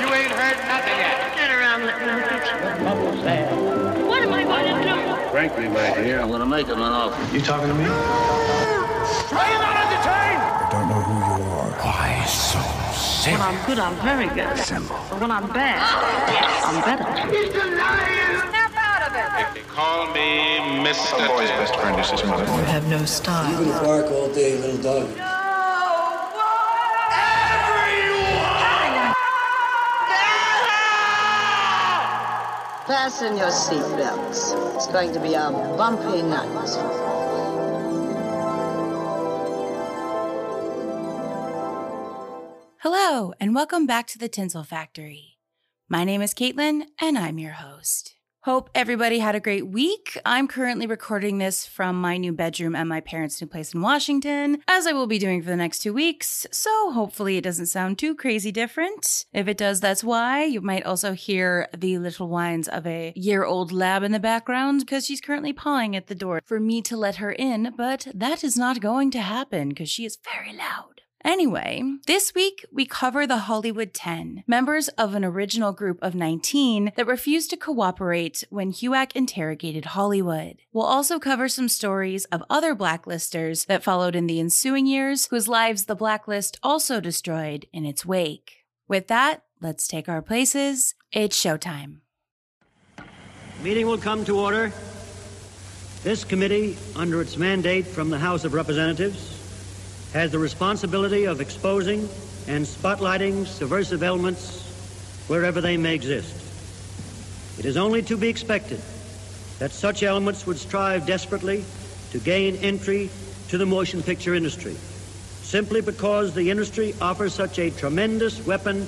You ain't heard nothing yet. Get around, let me Bubbles there. What am I going to do? Frankly, my dear, I'm gonna make him an offer. You talking to me? Are you not entertained? I don't know who you are. Why so When I'm good, I'm very good. But when I'm bad, I'm better. He's denying. Snap out of it. If they call me Mr. A boy's best friend is his mother. You have no style. gonna bark all day, little dog. Fasten your seatbelts. It's going to be a bumpy night. Hello, and welcome back to the Tinsel Factory. My name is Caitlin, and I'm your host. Hope everybody had a great week. I'm currently recording this from my new bedroom at my parents' new place in Washington, as I will be doing for the next two weeks, so hopefully it doesn't sound too crazy different. If it does, that's why. You might also hear the little whines of a year old lab in the background because she's currently pawing at the door for me to let her in, but that is not going to happen because she is very loud. Anyway, this week we cover the Hollywood 10, members of an original group of 19 that refused to cooperate when HUAC interrogated Hollywood. We'll also cover some stories of other blacklisters that followed in the ensuing years, whose lives the blacklist also destroyed in its wake. With that, let's take our places. It's showtime. Meeting will come to order. This committee, under its mandate from the House of Representatives, has the responsibility of exposing and spotlighting subversive elements wherever they may exist. It is only to be expected that such elements would strive desperately to gain entry to the motion picture industry, simply because the industry offers such a tremendous weapon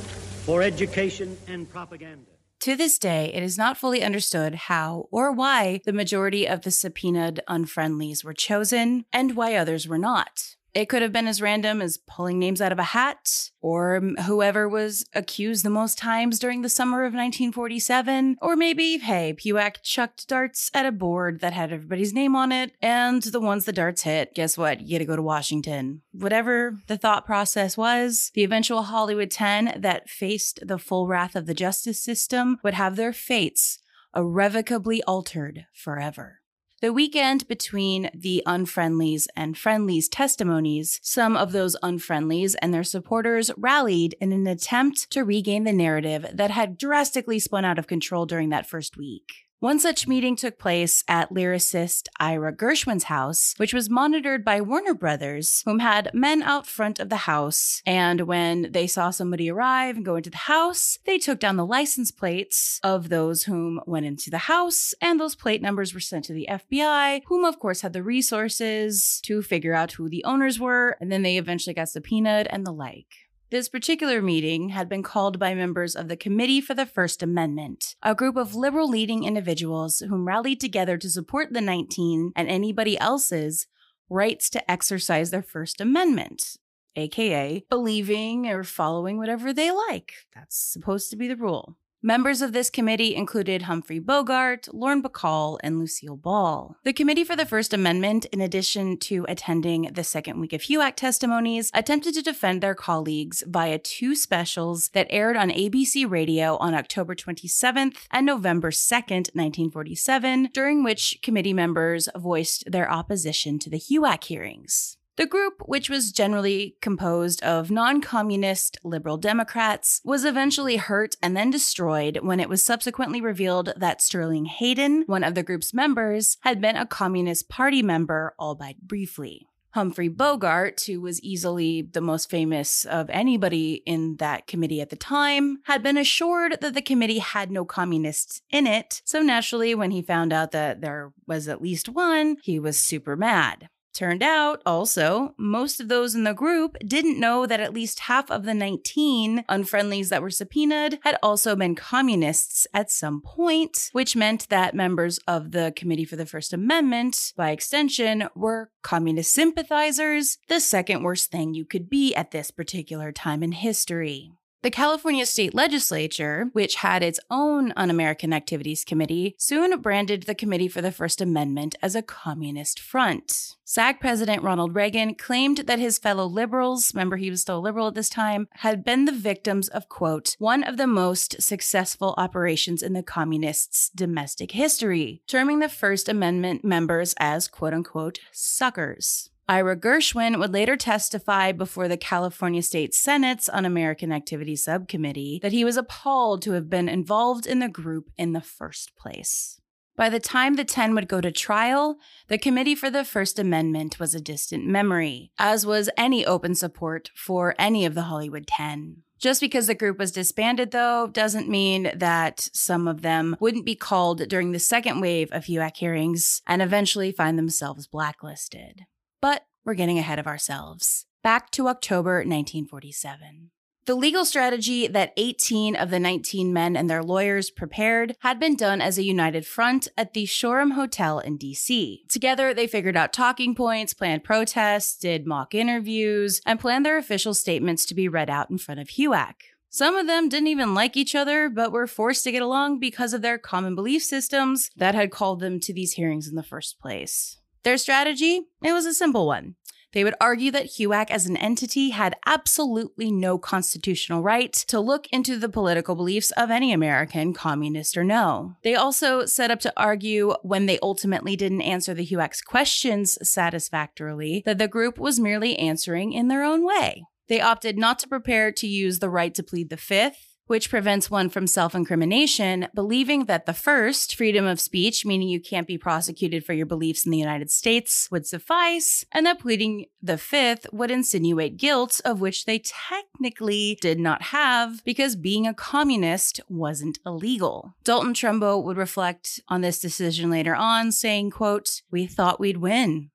for education and propaganda. To this day, it is not fully understood how or why the majority of the subpoenaed unfriendlies were chosen and why others were not. It could have been as random as pulling names out of a hat, or whoever was accused the most times during the summer of 1947, or maybe, hey, HUAC chucked darts at a board that had everybody's name on it, and the ones the darts hit, guess what? You gotta go to Washington. Whatever the thought process was, the eventual Hollywood 10 that faced the full wrath of the justice system would have their fates irrevocably altered forever. The weekend between the unfriendlies and friendlies testimonies, some of those unfriendlies and their supporters rallied in an attempt to regain the narrative that had drastically spun out of control during that first week. One such meeting took place at lyricist Ira Gershwin's house, which was monitored by Warner Brothers, whom had men out front of the house. And when they saw somebody arrive and go into the house, they took down the license plates of those whom went into the house, and those plate numbers were sent to the FBI, whom, of course, had the resources to figure out who the owners were, and then they eventually got subpoenaed and the like. This particular meeting had been called by members of the Committee for the First Amendment, a group of liberal leading individuals whom rallied together to support the 19 and anybody else's rights to exercise their First Amendment, aka believing or following whatever they like. That's supposed to be the rule. Members of this committee included Humphrey Bogart, Lauren Bacall, and Lucille Ball. The Committee for the First Amendment, in addition to attending the second week of HUAC testimonies, attempted to defend their colleagues via two specials that aired on ABC Radio on October 27th and November 2nd, 1947, during which committee members voiced their opposition to the HUAC hearings. The group, which was generally composed of non communist liberal Democrats, was eventually hurt and then destroyed when it was subsequently revealed that Sterling Hayden, one of the group's members, had been a Communist Party member, albeit briefly. Humphrey Bogart, who was easily the most famous of anybody in that committee at the time, had been assured that the committee had no communists in it. So naturally, when he found out that there was at least one, he was super mad. Turned out, also, most of those in the group didn't know that at least half of the 19 unfriendlies that were subpoenaed had also been communists at some point, which meant that members of the Committee for the First Amendment, by extension, were communist sympathizers, the second worst thing you could be at this particular time in history. The California state legislature, which had its own Un American Activities Committee, soon branded the Committee for the First Amendment as a communist front. SAG President Ronald Reagan claimed that his fellow liberals, remember he was still a liberal at this time, had been the victims of, quote, one of the most successful operations in the communists' domestic history, terming the First Amendment members as, quote unquote, suckers. Ira Gershwin would later testify before the California State Senate's Un American Activity Subcommittee that he was appalled to have been involved in the group in the first place. By the time the 10 would go to trial, the Committee for the First Amendment was a distant memory, as was any open support for any of the Hollywood 10. Just because the group was disbanded, though, doesn't mean that some of them wouldn't be called during the second wave of HUAC hearings and eventually find themselves blacklisted. But we're getting ahead of ourselves. Back to October 1947. The legal strategy that 18 of the 19 men and their lawyers prepared had been done as a united front at the Shoreham Hotel in DC. Together, they figured out talking points, planned protests, did mock interviews, and planned their official statements to be read out in front of HUAC. Some of them didn't even like each other, but were forced to get along because of their common belief systems that had called them to these hearings in the first place. Their strategy? It was a simple one. They would argue that HUAC as an entity had absolutely no constitutional right to look into the political beliefs of any American, communist or no. They also set up to argue, when they ultimately didn't answer the HUAC's questions satisfactorily, that the group was merely answering in their own way. They opted not to prepare to use the right to plead the fifth, which prevents one from self incrimination, believing that the first, freedom of speech, meaning you can't be prosecuted for your beliefs in the United States, would suffice, and that pleading the fifth would insinuate guilt, of which they technically did not have because being a communist wasn't illegal. Dalton Trumbo would reflect on this decision later on, saying, quote, We thought we'd win.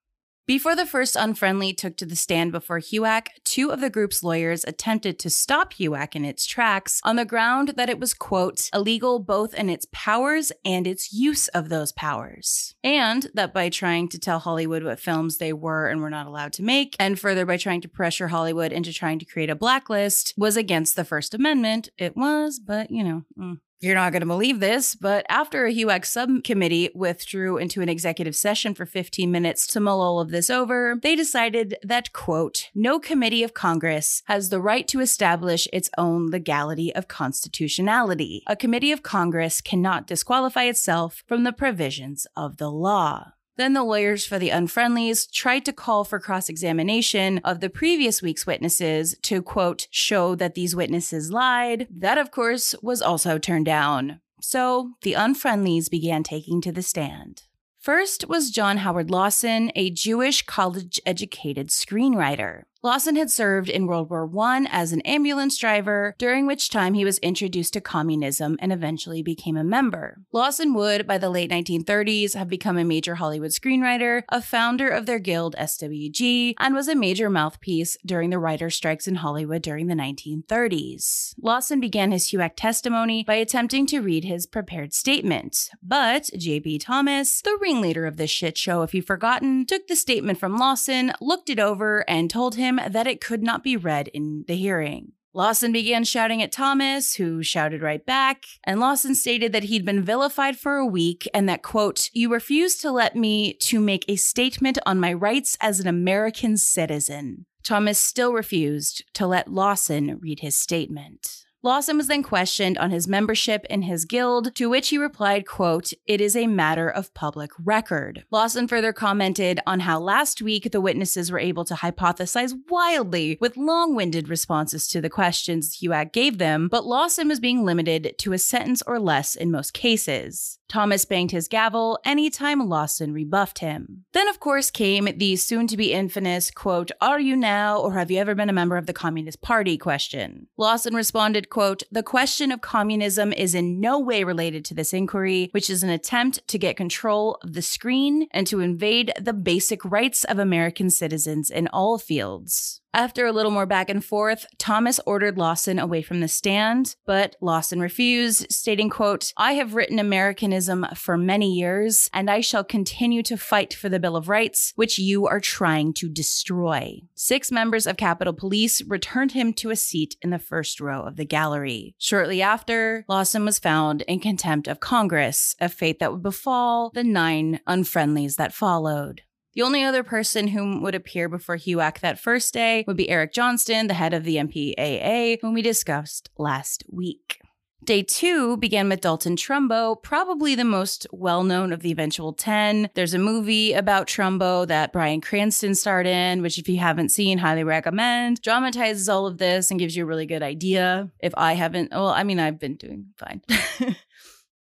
Before the first unfriendly took to the stand before HUAC, two of the group's lawyers attempted to stop HUAC in its tracks on the ground that it was, quote, illegal both in its powers and its use of those powers. And that by trying to tell Hollywood what films they were and were not allowed to make, and further by trying to pressure Hollywood into trying to create a blacklist, was against the First Amendment. It was, but you know. Mm. You're not going to believe this, but after a HUAC subcommittee withdrew into an executive session for 15 minutes to mull all of this over, they decided that, quote, no committee of Congress has the right to establish its own legality of constitutionality. A committee of Congress cannot disqualify itself from the provisions of the law. Then the lawyers for the unfriendlies tried to call for cross examination of the previous week's witnesses to, quote, show that these witnesses lied. That, of course, was also turned down. So the unfriendlies began taking to the stand. First was John Howard Lawson, a Jewish college educated screenwriter. Lawson had served in World War I as an ambulance driver, during which time he was introduced to communism and eventually became a member. Lawson would, by the late 1930s, have become a major Hollywood screenwriter, a founder of their guild SWG, and was a major mouthpiece during the writer strikes in Hollywood during the 1930s. Lawson began his HUAC testimony by attempting to read his prepared statement, but J.P. Thomas, the ringleader of this shit show if you've forgotten, took the statement from Lawson, looked it over, and told him that it could not be read in the hearing. Lawson began shouting at Thomas, who shouted right back, and Lawson stated that he'd been vilified for a week and that, quote, you refused to let me to make a statement on my rights as an American citizen. Thomas still refused to let Lawson read his statement. Lawson was then questioned on his membership in his guild, to which he replied, quote, It is a matter of public record. Lawson further commented on how last week the witnesses were able to hypothesize wildly with long-winded responses to the questions HUAC gave them, but Lawson was being limited to a sentence or less in most cases. Thomas banged his gavel anytime Lawson rebuffed him. Then, of course, came the soon to be infamous, quote, Are you now or have you ever been a member of the Communist Party question? Lawson responded, quote, The question of communism is in no way related to this inquiry, which is an attempt to get control of the screen and to invade the basic rights of American citizens in all fields. After a little more back and forth, Thomas ordered Lawson away from the stand, but Lawson refused, stating, quote, I have written Americanism for many years, and I shall continue to fight for the Bill of Rights, which you are trying to destroy. Six members of Capitol Police returned him to a seat in the first row of the gallery. Shortly after, Lawson was found in contempt of Congress, a fate that would befall the nine unfriendlies that followed. The only other person whom would appear before HUAC that first day would be Eric Johnston, the head of the MPAA, whom we discussed last week. Day two began with Dalton Trumbo, probably the most well known of the eventual 10. There's a movie about Trumbo that Bryan Cranston starred in, which, if you haven't seen, highly recommend. Dramatizes all of this and gives you a really good idea. If I haven't, well, I mean, I've been doing fine.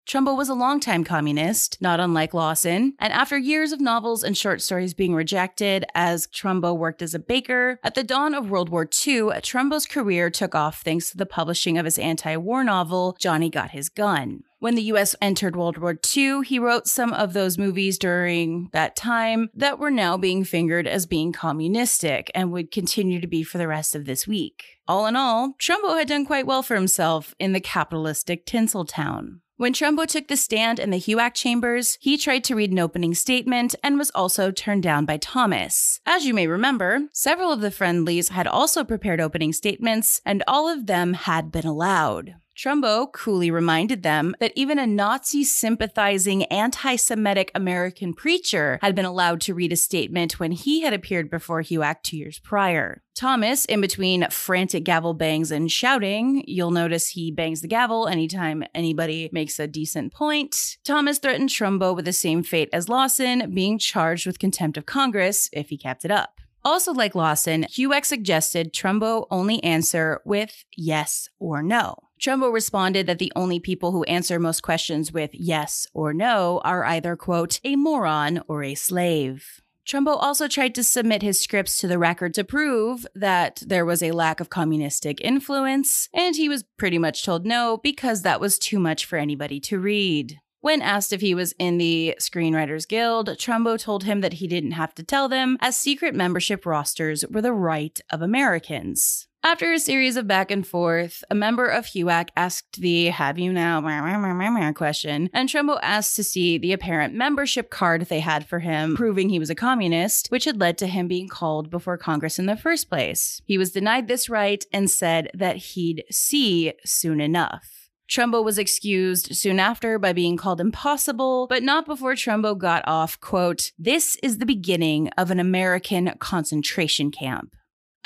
Trumbo was a longtime communist, not unlike Lawson, and after years of novels and short stories being rejected as Trumbo worked as a baker, at the dawn of World War II, Trumbo's career took off thanks to the publishing of his anti war novel, Johnny Got His Gun. When the US entered World War II, he wrote some of those movies during that time that were now being fingered as being communistic and would continue to be for the rest of this week. All in all, Trumbo had done quite well for himself in the capitalistic Tinseltown. When Trumbo took the stand in the HUAC chambers, he tried to read an opening statement and was also turned down by Thomas. As you may remember, several of the friendlies had also prepared opening statements, and all of them had been allowed. Trumbo coolly reminded them that even a Nazi sympathizing anti Semitic American preacher had been allowed to read a statement when he had appeared before HUAC two years prior. Thomas, in between frantic gavel bangs and shouting, you'll notice he bangs the gavel anytime anybody makes a decent point. Thomas threatened Trumbo with the same fate as Lawson, being charged with contempt of Congress if he kept it up. Also, like Lawson, HUAC suggested Trumbo only answer with yes or no. Trumbo responded that the only people who answer most questions with yes or no are either, quote, a moron or a slave. Trumbo also tried to submit his scripts to the record to prove that there was a lack of communistic influence, and he was pretty much told no because that was too much for anybody to read. When asked if he was in the Screenwriters Guild, Trumbo told him that he didn't have to tell them, as secret membership rosters were the right of Americans. After a series of back and forth, a member of HUAC asked the have you now question, and Trumbo asked to see the apparent membership card they had for him, proving he was a communist, which had led to him being called before Congress in the first place. He was denied this right and said that he'd see soon enough. Trumbo was excused soon after by being called impossible, but not before Trumbo got off, quote, This is the beginning of an American concentration camp.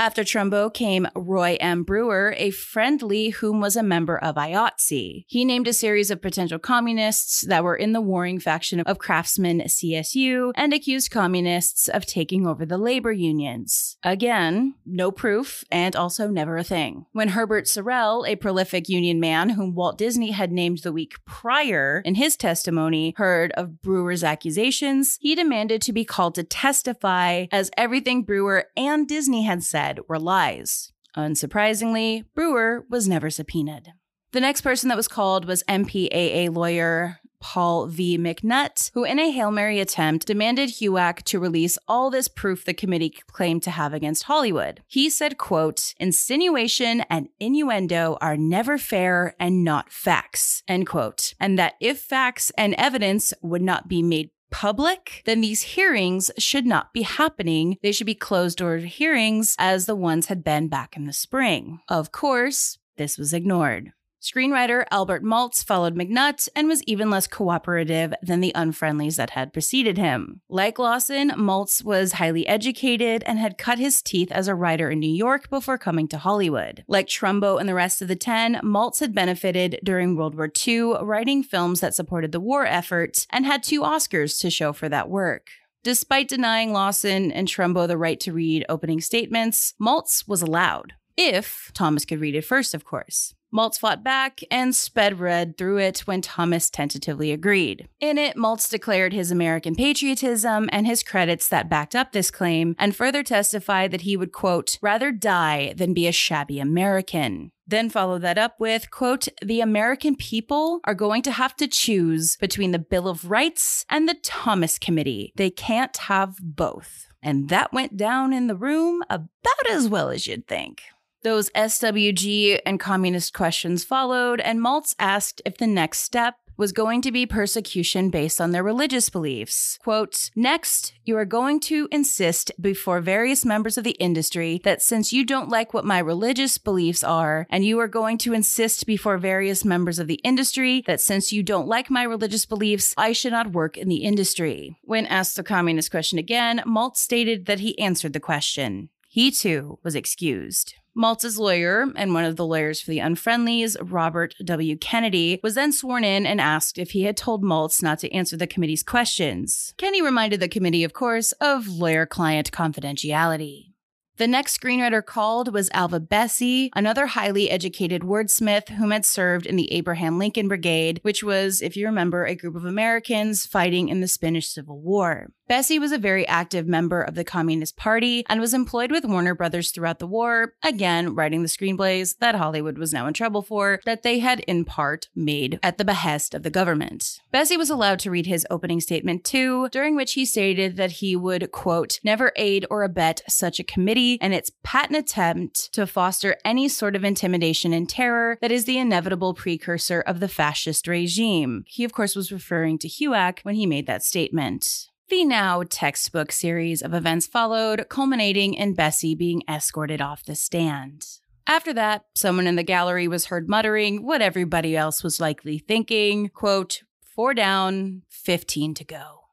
After Trumbo came Roy M. Brewer, a friendly whom was a member of IATSE. He named a series of potential communists that were in the warring faction of craftsmen CSU and accused communists of taking over the labor unions. Again, no proof and also never a thing. When Herbert Sorrell, a prolific union man whom Walt Disney had named the week prior in his testimony, heard of Brewer's accusations, he demanded to be called to testify as everything Brewer and Disney had said said were lies. Unsurprisingly, Brewer was never subpoenaed. The next person that was called was MPAA lawyer Paul V. McNutt, who, in a Hail Mary attempt, demanded HUAC to release all this proof the committee claimed to have against Hollywood. He said, quote, insinuation and innuendo are never fair and not facts, end quote, and that if facts and evidence would not be made public, then these hearings should not be happening. They should be closed door hearings as the ones had been back in the spring. Of course, this was ignored. Screenwriter Albert Maltz followed McNutt and was even less cooperative than the unfriendlies that had preceded him. Like Lawson, Maltz was highly educated and had cut his teeth as a writer in New York before coming to Hollywood. Like Trumbo and the rest of the Ten, Maltz had benefited during World War II, writing films that supported the war effort, and had two Oscars to show for that work. Despite denying Lawson and Trumbo the right to read opening statements, Maltz was allowed. If Thomas could read it first, of course. Maltz fought back and sped read through it when Thomas tentatively agreed. In it, Maltz declared his American patriotism and his credits that backed up this claim, and further testified that he would, quote, rather die than be a shabby American. Then follow that up with, quote, the American people are going to have to choose between the Bill of Rights and the Thomas Committee. They can't have both. And that went down in the room about as well as you'd think. Those SWG and communist questions followed, and Maltz asked if the next step was going to be persecution based on their religious beliefs. Quote, Next, you are going to insist before various members of the industry that since you don't like what my religious beliefs are, and you are going to insist before various members of the industry that since you don't like my religious beliefs, I should not work in the industry. When asked the communist question again, Maltz stated that he answered the question. He too was excused. Maltz's lawyer and one of the lawyers for the Unfriendlies, Robert W. Kennedy, was then sworn in and asked if he had told Maltz not to answer the committee's questions. Kennedy reminded the committee, of course, of lawyer client confidentiality. The next screenwriter called was Alvah Bessie, another highly educated wordsmith whom had served in the Abraham Lincoln Brigade, which was, if you remember, a group of Americans fighting in the Spanish Civil War. Bessie was a very active member of the Communist Party and was employed with Warner Brothers throughout the war, again, writing the screenplays that Hollywood was now in trouble for, that they had in part made at the behest of the government. Bessie was allowed to read his opening statement too, during which he stated that he would, quote, never aid or abet such a committee and its patent attempt to foster any sort of intimidation and terror that is the inevitable precursor of the fascist regime. He, of course, was referring to HUAC when he made that statement. The now textbook series of events followed, culminating in Bessie being escorted off the stand. After that, someone in the gallery was heard muttering what everybody else was likely thinking quote, four down, 15 to go.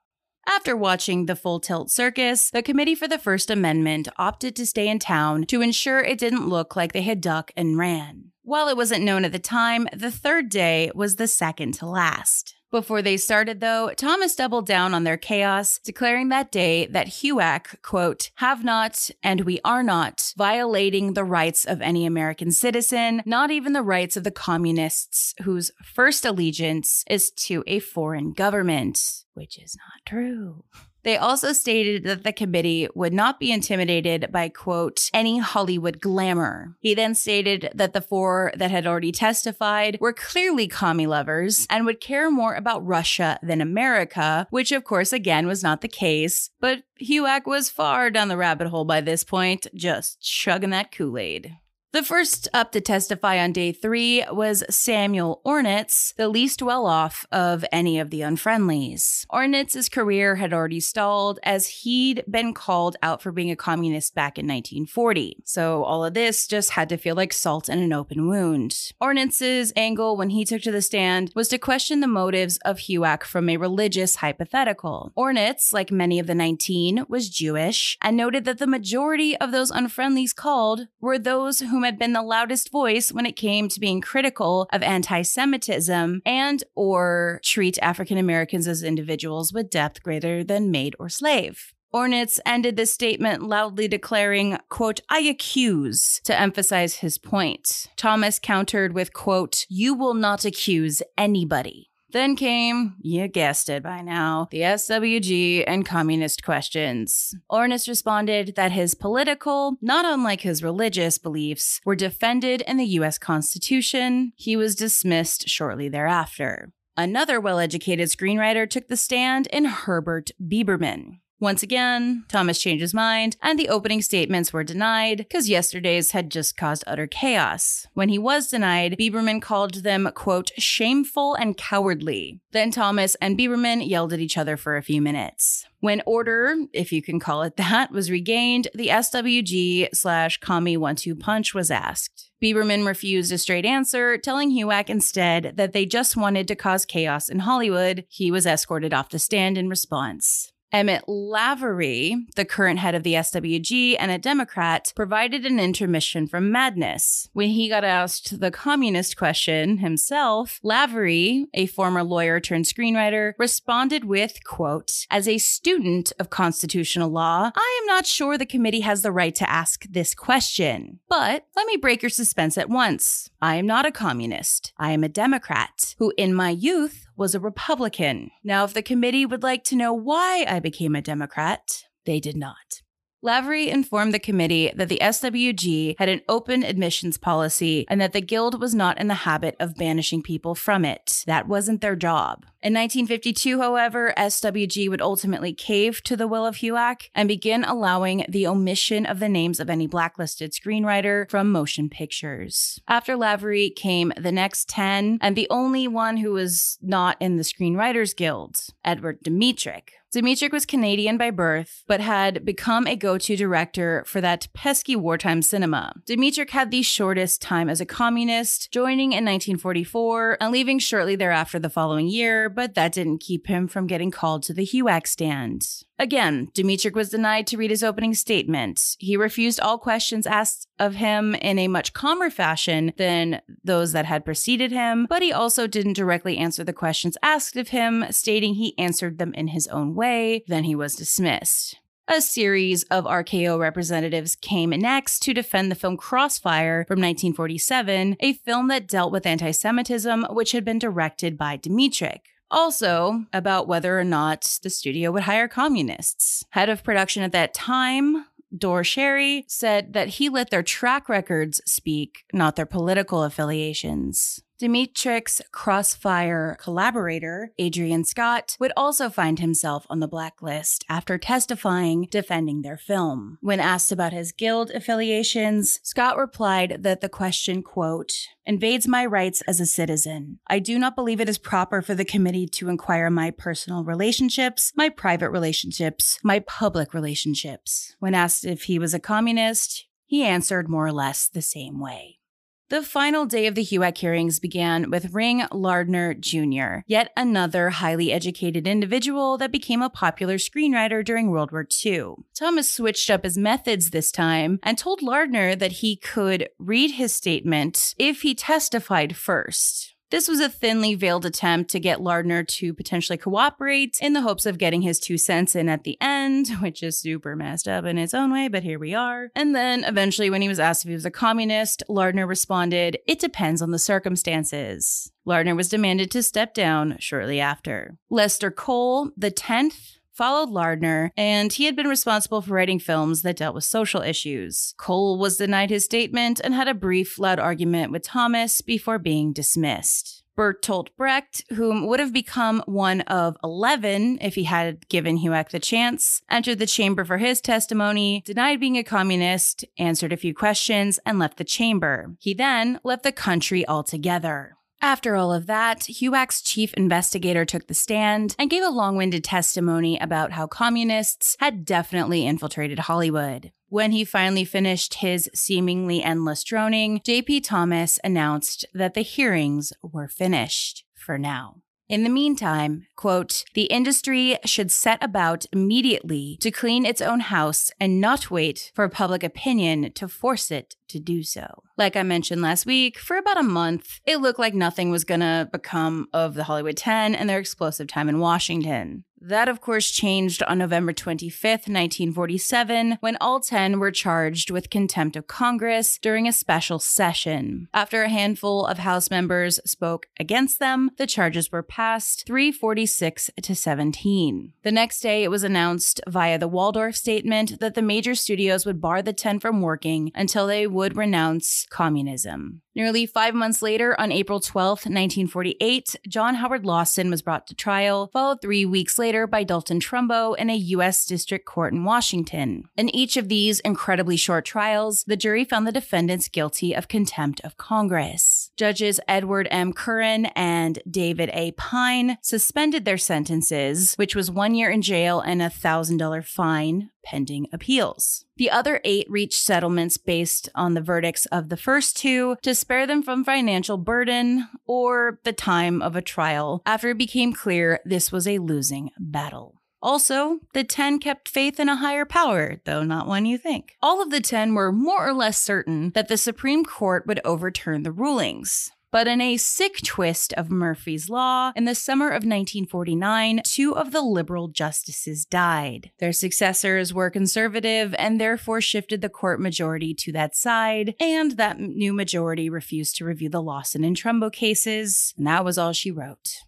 After watching the Full Tilt Circus, the Committee for the First Amendment opted to stay in town to ensure it didn't look like they had duck and ran. While it wasn't known at the time, the third day was the second to last. Before they started, though, Thomas doubled down on their chaos, declaring that day that HUAC, quote, have not and we are not violating the rights of any American citizen, not even the rights of the communists whose first allegiance is to a foreign government, which is not true. They also stated that the committee would not be intimidated by, quote, any Hollywood glamour. He then stated that the four that had already testified were clearly commie lovers and would care more about Russia than America, which of course again was not the case, but HUAC was far down the rabbit hole by this point, just chugging that Kool-Aid. The first up to testify on day three was Samuel Ornitz, the least well off of any of the unfriendlies. Ornitz's career had already stalled as he'd been called out for being a communist back in 1940. So all of this just had to feel like salt in an open wound. Ornitz's angle when he took to the stand was to question the motives of HUAC from a religious hypothetical. Ornitz, like many of the 19, was Jewish and noted that the majority of those unfriendlies called were those who whom had been the loudest voice when it came to being critical of anti-Semitism and or treat African Americans as individuals with depth greater than maid or slave. Ornitz ended this statement loudly declaring, quote, I accuse, to emphasize his point. Thomas countered with, quote, you will not accuse anybody. Then came, you guessed it by now, the SWG and communist questions. Ornitz responded that his political, not unlike his religious beliefs, were defended in the US Constitution. He was dismissed shortly thereafter. Another well educated screenwriter took the stand in Herbert Biberman. Once again, Thomas changed his mind, and the opening statements were denied because yesterday's had just caused utter chaos. When he was denied, Biberman called them, quote, shameful and cowardly. Then Thomas and Biberman yelled at each other for a few minutes. When order, if you can call it that, was regained, the SWG slash commie one two punch was asked. Biberman refused a straight answer, telling HUAC instead that they just wanted to cause chaos in Hollywood. He was escorted off the stand in response. Emmett Lavery, the current head of the SWG and a Democrat, provided an intermission from madness. When he got asked the communist question himself, Lavery, a former lawyer turned screenwriter, responded with, quote, As a student of constitutional law, I am not sure the committee has the right to ask this question. But let me break your suspense at once. I am not a communist. I am a Democrat who, in my youth, was a Republican. Now, if the committee would like to know why I became a Democrat, they did not. Lavery informed the committee that the SWG had an open admissions policy and that the guild was not in the habit of banishing people from it. That wasn't their job. In 1952, however, SWG would ultimately cave to the will of HUAC and begin allowing the omission of the names of any blacklisted screenwriter from motion pictures. After Lavery came the next 10, and the only one who was not in the Screenwriters Guild, Edward Dmytryk. Dmytryk was Canadian by birth, but had become a go to director for that pesky wartime cinema. Dmytryk had the shortest time as a communist, joining in 1944 and leaving shortly thereafter the following year, but that didn't keep him from getting called to the HUAC stand. Again, Dmytryk was denied to read his opening statement. He refused all questions asked of him in a much calmer fashion than those that had preceded him, but he also didn't directly answer the questions asked of him, stating he answered them in his own way. Then he was dismissed. A series of RKO representatives came next to defend the film Crossfire from 1947, a film that dealt with anti Semitism, which had been directed by Dmytryk. Also, about whether or not the studio would hire communists. Head of production at that time, Dore Schary, said that he let their track records speak, not their political affiliations. Dmytryk's Crossfire collaborator, Adrian Scott, would also find himself on the blacklist after testifying defending their film. When asked about his guild affiliations, Scott replied that the question, quote, invades my rights as a citizen. I do not believe it is proper for the committee to inquire my personal relationships, my private relationships, my public relationships. When asked if he was a communist, he answered more or less the same way. The final day of the HUAC hearings began with Ring Lardner Jr., yet another highly educated individual that became a popular screenwriter during World War II. Thomas switched up his methods this time and told Lardner that he could read his statement if he testified first. This was a thinly veiled attempt to get Lardner to potentially cooperate in the hopes of getting his two cents in at the end, which is super messed up in its own way, but here we are. And then eventually, when he was asked if he was a communist, Lardner responded, It depends on the circumstances. Lardner was demanded to step down shortly after. Lester Cole, the 10th, followed Lardner, and he had been responsible for writing films that dealt with social issues. Cole was denied his statement and had a brief, loud argument with Thomas before being dismissed. Bertolt Brecht, whom would have become one of 11 if he had given HUAC the chance, entered the chamber for his testimony, denied being a communist, answered a few questions, and left the chamber. He then left the country altogether. After all of that, HUAC's chief investigator took the stand and gave a long winded testimony about how communists had definitely infiltrated Hollywood. When he finally finished his seemingly endless droning, JP Thomas announced that the hearings were finished for now. In the meantime, quote, the industry should set about immediately to clean its own house and not wait for public opinion to force it to do so. Like I mentioned last week, for about a month, it looked like nothing was gonna become of the Hollywood 10 and their explosive time in Washington. That, of course, changed on November 25th, 1947, when all 10 were charged with contempt of Congress during a special session. After a handful of House members spoke against them, the charges were passed 346 to 17. The next day, it was announced via the Waldorf statement that the major studios would bar the 10 from working until they would renounce communism. Nearly five months later, on April 12, 1948, John Howard Lawson was brought to trial, followed three weeks later by Dalton Trumbo in a U.S. District Court in Washington. In each of these incredibly short trials, the jury found the defendants guilty of contempt of Congress. Judges Edward M. Curran and David A. Pine suspended their sentences, which was one year in jail and a $1,000 fine pending appeals. The other eight reached settlements based on the verdicts of the first two to spare them from financial burden or the time of a trial after it became clear this was a losing battle. Also, the 10 kept faith in a higher power, though not one you think. All of the 10 were more or less certain that the Supreme Court would overturn the rulings. But in a sick twist of Murphy's Law, in the summer of 1949, two of the liberal justices died. Their successors were conservative and therefore shifted the court majority to that side, and that new majority refused to review the Lawson and Trumbo cases, and that was all she wrote.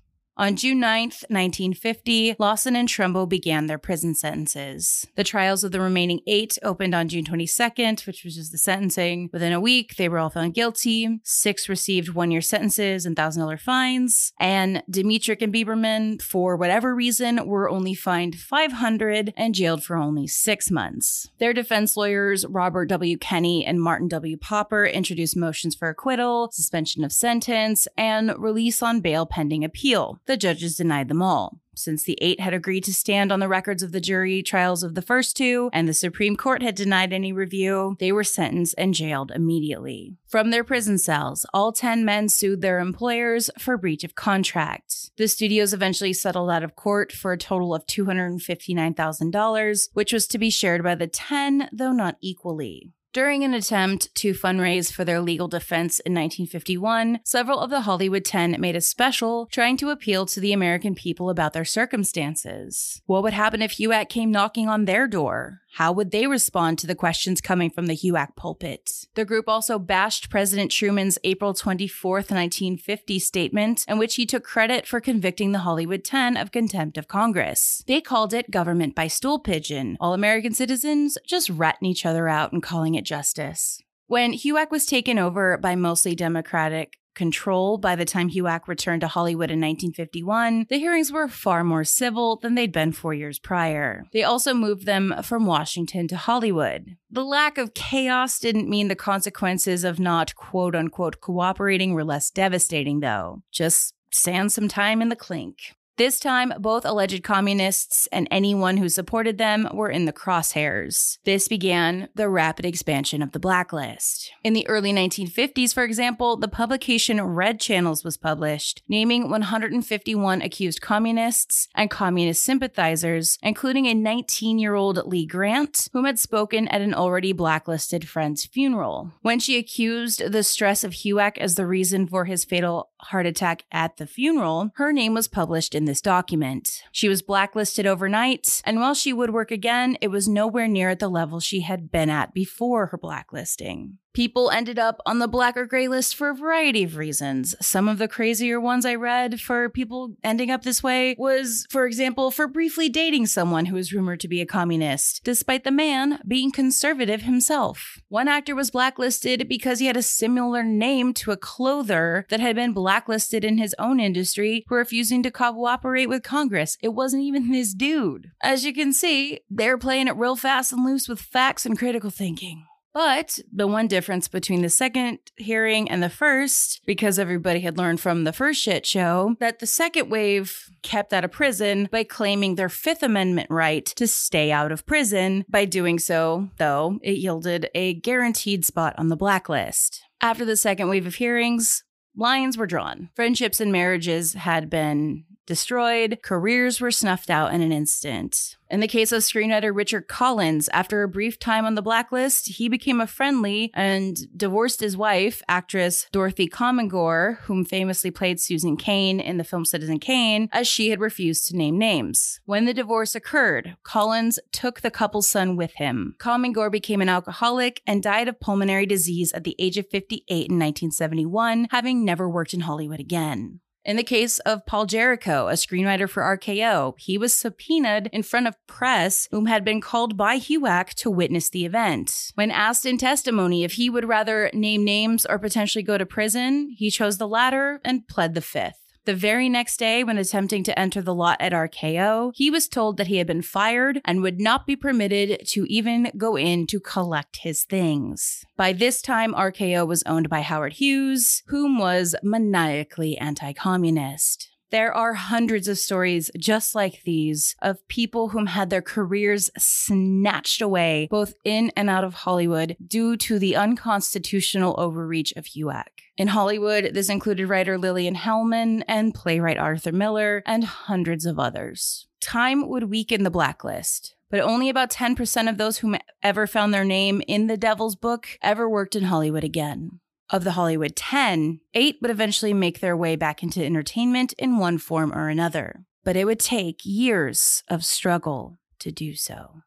On June 9th, 1950, Lawson and Trumbo began their prison sentences. The trials of the remaining eight opened on June 22nd, which was just the sentencing. Within a week, they were all found guilty. Six received one year sentences and $1,000 fines. And Dmytryk and Biberman, for whatever reason, were only fined 500 and jailed for only six months. Their defense lawyers, Robert W. Kenny and Martin W. Popper, introduced motions for acquittal, suspension of sentence, and release on bail pending appeal. The judges denied them all. Since the eight had agreed to stand on the records of the jury trials of the first two, and the Supreme Court had denied any review, they were sentenced and jailed immediately. From their prison cells, all 10 men sued their employers for breach of contract. The studios eventually settled out of court for a total of $259,000, which was to be shared by the 10, though not equally. During an attempt to fundraise for their legal defense in 1951, several of the Hollywood 10 made a special trying to appeal to the American people about their circumstances. What would happen if HUAC came knocking on their door? How would they respond to the questions coming from the HUAC pulpit? The group also bashed President Truman's April 24, 1950 statement, in which he took credit for convicting the Hollywood 10 of contempt of Congress. They called it government by stool pigeon, all American citizens just ratting each other out and calling it justice. When HUAC was taken over by mostly Democratic control by the time HUAC returned to Hollywood in 1951, the hearings were far more civil than they'd been four years prior. They also moved them from Washington to Hollywood. The lack of chaos didn't mean the consequences of not quote unquote cooperating were less devastating, though. Just stand some time in the clink. This time, both alleged communists and anyone who supported them were in the crosshairs. This began the rapid expansion of the blacklist. In the early 1950s, for example, the publication Red Channels was published, naming 151 accused communists and communist sympathizers, including a 19 year old Lee Grant, whom had spoken at an already blacklisted friend's funeral. When she accused the stress of HUAC as the reason for his fatal heart attack at the funeral, her name was published in this document. She was blacklisted overnight, and while she would work again, it was nowhere near at the level she had been at before her blacklisting. People ended up on the black or gray list for a variety of reasons. Some of the crazier ones I read for people ending up this way was, for example, for briefly dating someone who was rumored to be a communist, despite the man being conservative himself. One actor was blacklisted because he had a similar name to a clother that had been blacklisted in his own industry for refusing to cooperate with Congress. It wasn't even this dude. As you can see, they're playing it real fast and loose with facts and critical thinking. But the one difference between the second hearing and the first, because everybody had learned from the first shit show, that the second wave kept out of prison by claiming their Fifth Amendment right to stay out of prison. By doing so, though, it yielded a guaranteed spot on the blacklist. After the second wave of hearings, lines were drawn. Friendships and marriages had been destroyed, careers were snuffed out in an instant. In the case of screenwriter Richard Collins, after a brief time on the blacklist, he became a friendly and divorced his wife, actress Dorothy Comingore, whom famously played Susan Kane in the film Citizen Kane, as she had refused to name names. When the divorce occurred, Collins took the couple's son with him. Comingore became an alcoholic and died of pulmonary disease at the age of 58 in 1971, having never worked in Hollywood again. In the case of Paul Jarrico, a screenwriter for RKO, he was subpoenaed in front of press whom had been called by HUAC to witness the event. When asked in testimony if he would rather name names or potentially go to prison, he chose the latter and pled the fifth. The very next day, when attempting to enter the lot at RKO, he was told that he had been fired and would not be permitted to even go in to collect his things. By this time, RKO was owned by Howard Hughes, whom was maniacally anti communist. There are hundreds of stories just like these of people whom had their careers snatched away, both in and out of Hollywood, due to the unconstitutional overreach of HUAC. In Hollywood, this included writer Lillian Hellman and playwright Arthur Miller, and hundreds of others. Time would weaken the blacklist, but only about 10% of those who ever found their name in the Devil's Book ever worked in Hollywood again. Of the Hollywood 10, eight would eventually make their way back into entertainment in one form or another. But it would take years of struggle to do so.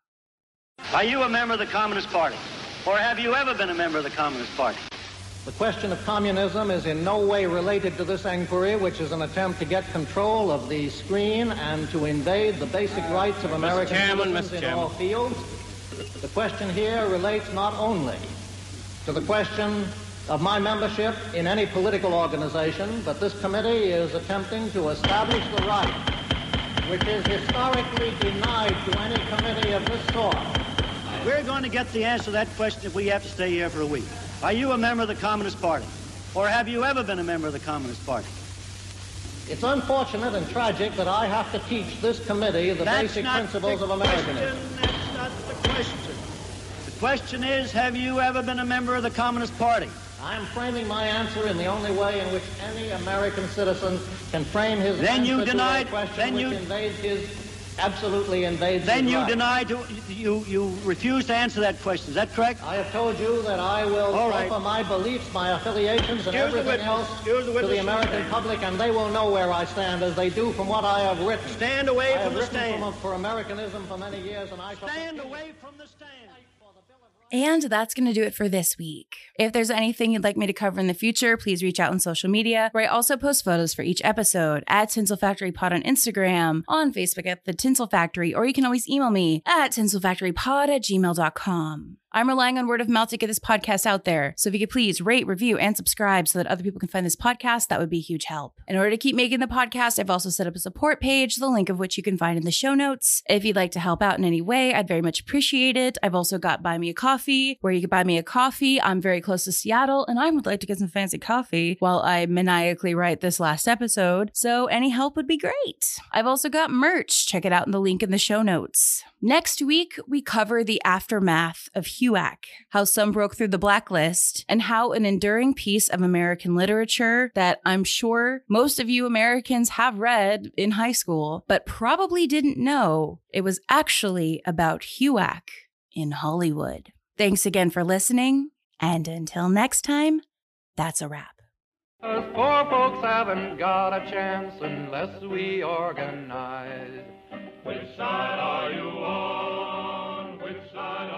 Are you a member of the Communist Party? Or have you ever been a member of the Communist Party? The question of communism is in no way related to this inquiry, which is an attempt to get control of the screen and to invade the basic rights of American Chairman, citizens Mr. in all fields. The question here relates not only to the question of my membership in any political organization, but this committee is attempting to establish the right, which is historically denied to any committee of this sort, We're going to get the answer to that question if we have to stay here for a week. Are you a member of the Communist Party? Or have you ever been a member of the Communist Party? It's unfortunate and tragic that I have to teach this committee the That's basic principles the of Americanism. question. That's not the question. The question is, have you ever been a member of the Communist Party? I am framing my answer in the only way in which any American citizen can frame his Then answer you to a question then which you- invades his, absolutely invades Then you right. deny to you you refuse to answer that question. Is that correct? I have told you that I will All right. offer my beliefs, my affiliations, and the everything else the to the American public, and they will know where I stand, as they do from what I have written. Stand away I from the stand. from- for Americanism for many years, and I Stand away from the stand. And that's going to do it for this week. If there's anything you'd like me to cover in the future, please reach out on social media, where I also post photos for each episode at Tinsel Factory Pod on Instagram, on Facebook at The Tinsel Factory, or you can always email me at tinselfactorypod at gmail.com. I'm relying on word of mouth to get this podcast out there. So if you could please rate, review, and subscribe so that other people can find this podcast, that would be a huge help. In order to keep making the podcast, I've also set up a support page, the link of which you can find in the show notes. If you'd like to help out in any way, I'd very much appreciate it. I've also got Buy Me a Coffee, where you can buy me a coffee. I'm very close to Seattle, and I would like to get some fancy coffee while I maniacally write this last episode. So any help would be great. I've also got merch. Check it out in the link in the show notes. Next week, we cover the aftermath of HUAC, how some broke through the blacklist, and how an enduring piece of American literature that I'm sure most of you Americans have read in high school, but probably didn't know it was actually about HUAC in Hollywood. Thanks again for listening, and until next time, that's a wrap. Us poor folks haven't got a chance unless we organize. Which side are you on? Which side